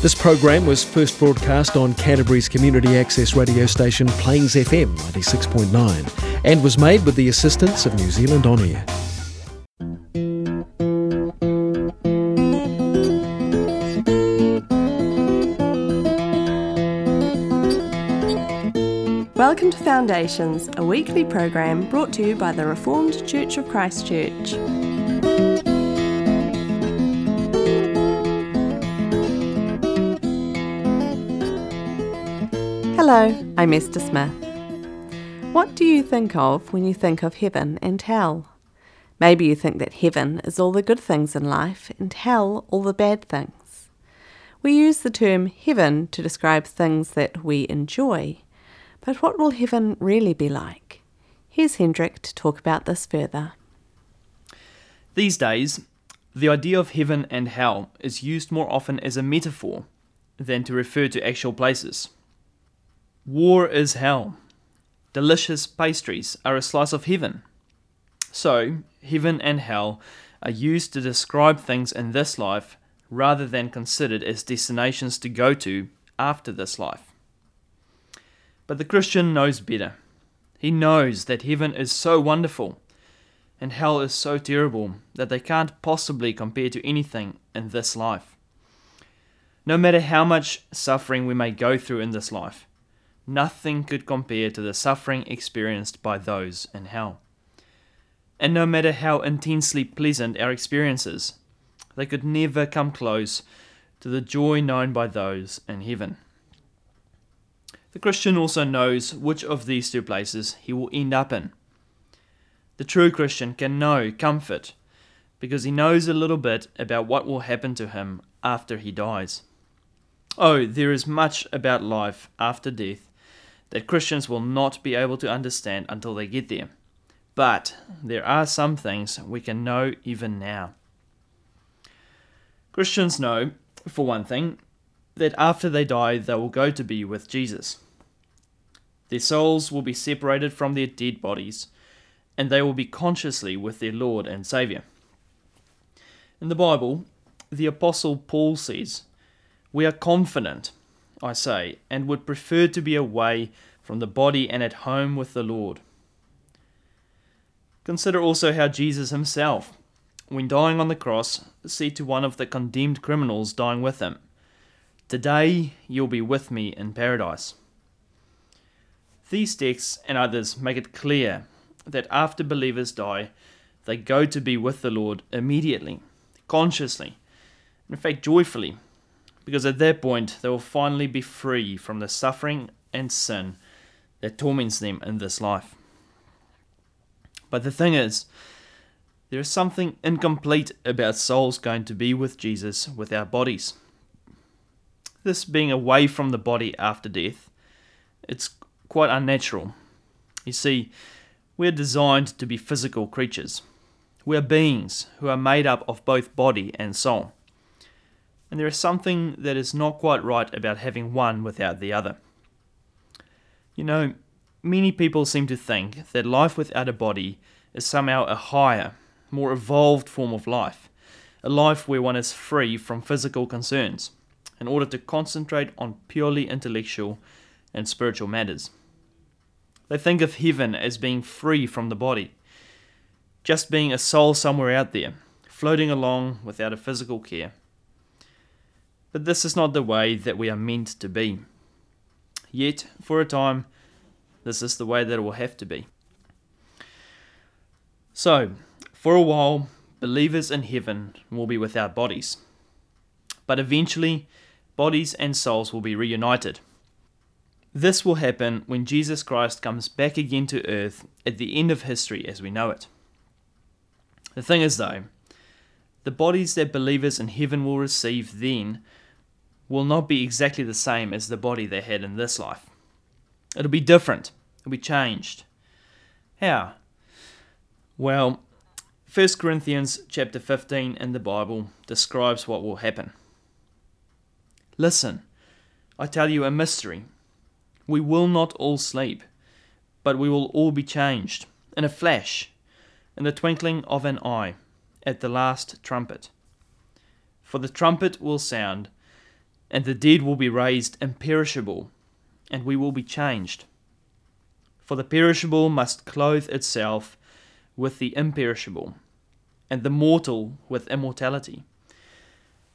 This program was first broadcast on Canterbury's community access radio station Plains FM 96.9 and was made with the assistance of New Zealand On Air. Welcome to Foundations, a weekly program brought to you by the Reformed Church of Christchurch. Hello, I'm Esther Smith. What do you think of when you think of heaven and hell? Maybe you think that heaven is all the good things in life and hell all the bad things. We use the term heaven to describe things that we enjoy, but what will heaven really be like? Here's Hendrik to talk about this further. These days, the idea of heaven and hell is used more often as a metaphor than to refer to actual places. War is hell. Delicious pastries are a slice of heaven. So, heaven and hell are used to describe things in this life rather than considered as destinations to go to after this life. But the Christian knows better. He knows that heaven is so wonderful and hell is so terrible that they can't possibly compare to anything in this life. No matter how much suffering we may go through in this life, nothing could compare to the suffering experienced by those in hell. And no matter how intensely pleasant our experiences, they could never come close to the joy known by those in heaven. The Christian also knows which of these two places he will end up in. The true Christian can know comfort because he knows a little bit about what will happen to him after he dies. Oh, there is much about life after death that Christians will not be able to understand until they get there. But there are some things we can know even now. Christians know, for one thing, that after they die, they will go to be with Jesus. Their souls will be separated from their dead bodies, and they will be consciously with their Lord and Saviour. In the Bible, the Apostle Paul says, We are confident I say, and would prefer to be away from the body and at home with the Lord. Consider also how Jesus himself, when dying on the cross, said to one of the condemned criminals dying with him, Today you'll be with me in paradise. These texts and others make it clear that after believers die, they go to be with the Lord immediately, consciously, in fact, joyfully because at that point they will finally be free from the suffering and sin that torments them in this life. But the thing is, there is something incomplete about souls going to be with Jesus with our bodies. This being away from the body after death, it's quite unnatural. You see, we are designed to be physical creatures. We are beings who are made up of both body and soul and there is something that is not quite right about having one without the other. You know, many people seem to think that life without a body is somehow a higher, more evolved form of life, a life where one is free from physical concerns in order to concentrate on purely intellectual and spiritual matters. They think of heaven as being free from the body, just being a soul somewhere out there, floating along without a physical care. But this is not the way that we are meant to be. Yet, for a time, this is the way that it will have to be. So, for a while, believers in heaven will be without bodies. But eventually, bodies and souls will be reunited. This will happen when Jesus Christ comes back again to earth at the end of history as we know it. The thing is, though, the bodies that believers in heaven will receive then will not be exactly the same as the body they had in this life. It'll be different, it'll be changed. How? Well, 1 Corinthians chapter 15 in the Bible describes what will happen. Listen, I tell you a mystery. We will not all sleep, but we will all be changed in a flash, in the twinkling of an eye, at the last trumpet. For the trumpet will sound and the dead will be raised imperishable, and we will be changed. For the perishable must clothe itself with the imperishable, and the mortal with immortality.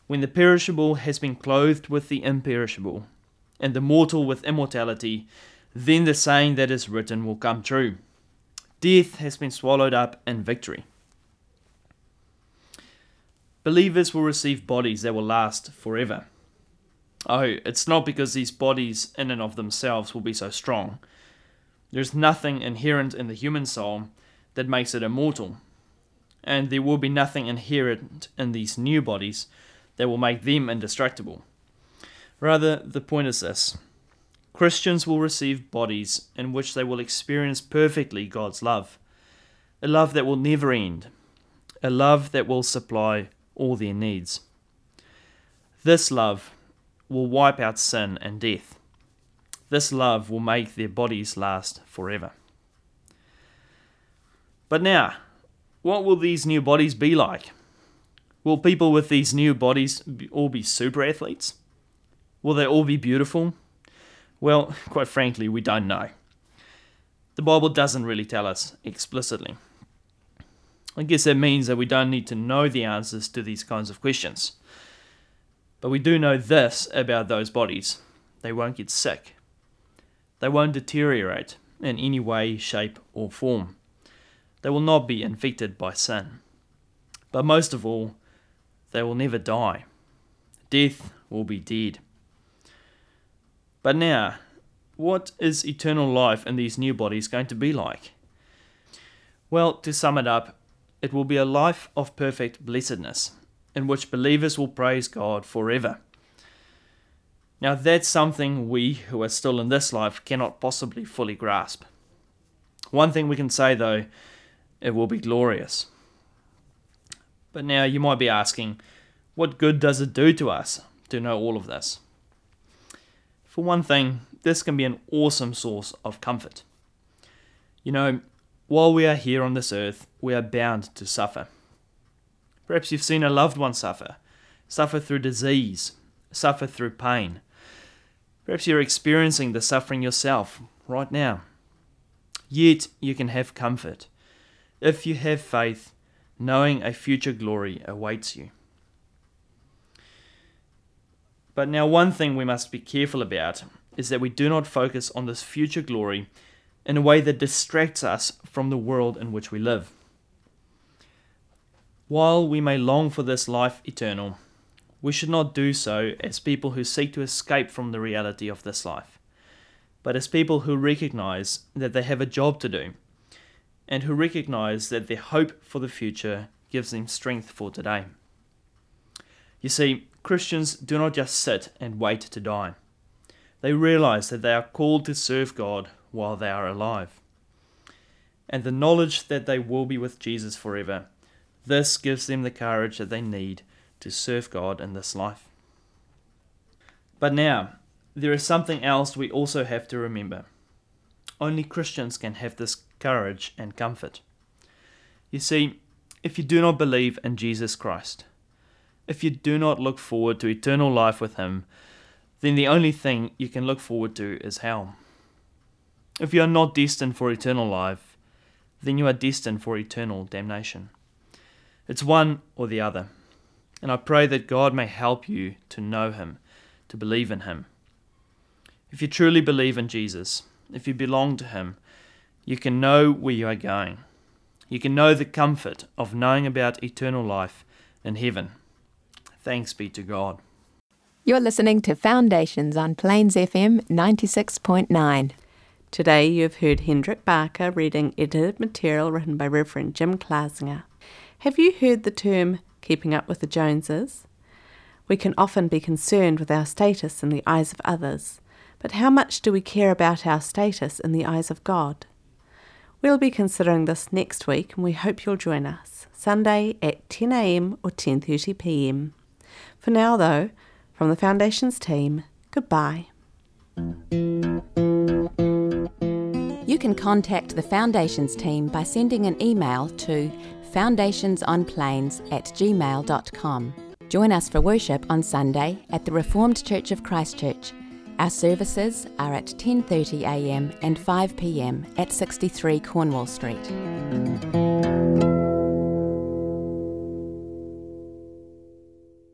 When the perishable has been clothed with the imperishable, and the mortal with immortality, then the saying that is written will come true Death has been swallowed up in victory. Believers will receive bodies that will last forever. Oh, it's not because these bodies, in and of themselves, will be so strong. There's nothing inherent in the human soul that makes it immortal. And there will be nothing inherent in these new bodies that will make them indestructible. Rather, the point is this Christians will receive bodies in which they will experience perfectly God's love, a love that will never end, a love that will supply all their needs. This love will wipe out sin and death. This love will make their bodies last forever. But now, what will these new bodies be like? Will people with these new bodies all be super athletes? Will they all be beautiful? Well, quite frankly, we don't know. The Bible doesn't really tell us explicitly. I guess that means that we don't need to know the answers to these kinds of questions. But we do know this about those bodies they won't get sick, they won't deteriorate in any way, shape, or form. They will not be infected by sin. But most of all, they will never die. Death will be dead. But now, what is eternal life in these new bodies going to be like? Well, to sum it up, it will be a life of perfect blessedness, in which believers will praise God forever. Now, that's something we who are still in this life cannot possibly fully grasp. One thing we can say, though, it will be glorious. But now you might be asking, what good does it do to us to know all of this? For one thing, this can be an awesome source of comfort. You know, while we are here on this earth, we are bound to suffer. Perhaps you've seen a loved one suffer, suffer through disease, suffer through pain. Perhaps you're experiencing the suffering yourself right now. Yet you can have comfort if you have faith, knowing a future glory awaits you. But now, one thing we must be careful about is that we do not focus on this future glory in a way that distracts us from the world in which we live. While we may long for this life eternal, we should not do so as people who seek to escape from the reality of this life, but as people who recognize that they have a job to do and who recognize that their hope for the future gives them strength for today. You see, Christians do not just sit and wait to die. They realize that they are called to serve God while they are alive. And the knowledge that they will be with Jesus forever, this gives them the courage that they need to serve God in this life. But now, there is something else we also have to remember. Only Christians can have this courage and comfort. You see, if you do not believe in Jesus Christ, if you do not look forward to eternal life with Him, then the only thing you can look forward to is hell. If you are not destined for eternal life, then you are destined for eternal damnation. It's one or the other. And I pray that God may help you to know Him, to believe in Him. If you truly believe in Jesus, if you belong to Him, you can know where you are going. You can know the comfort of knowing about eternal life in heaven. Thanks be to God. You're listening to Foundations on Plains FM 96.9. Today you've heard Hendrik Barker reading edited material written by Reverend Jim Klasinger. Have you heard the term keeping up with the Joneses? We can often be concerned with our status in the eyes of others, but how much do we care about our status in the eyes of God? We'll be considering this next week and we hope you'll join us, Sunday at 10am or 10.30pm. For now, though, from the Foundations team, goodbye. You can contact the Foundations team by sending an email to foundationsonplains at gmail.com. Join us for worship on Sunday at the Reformed Church of Christchurch. Our services are at 10:30 a.m. and 5 p.m. at 63 Cornwall Street.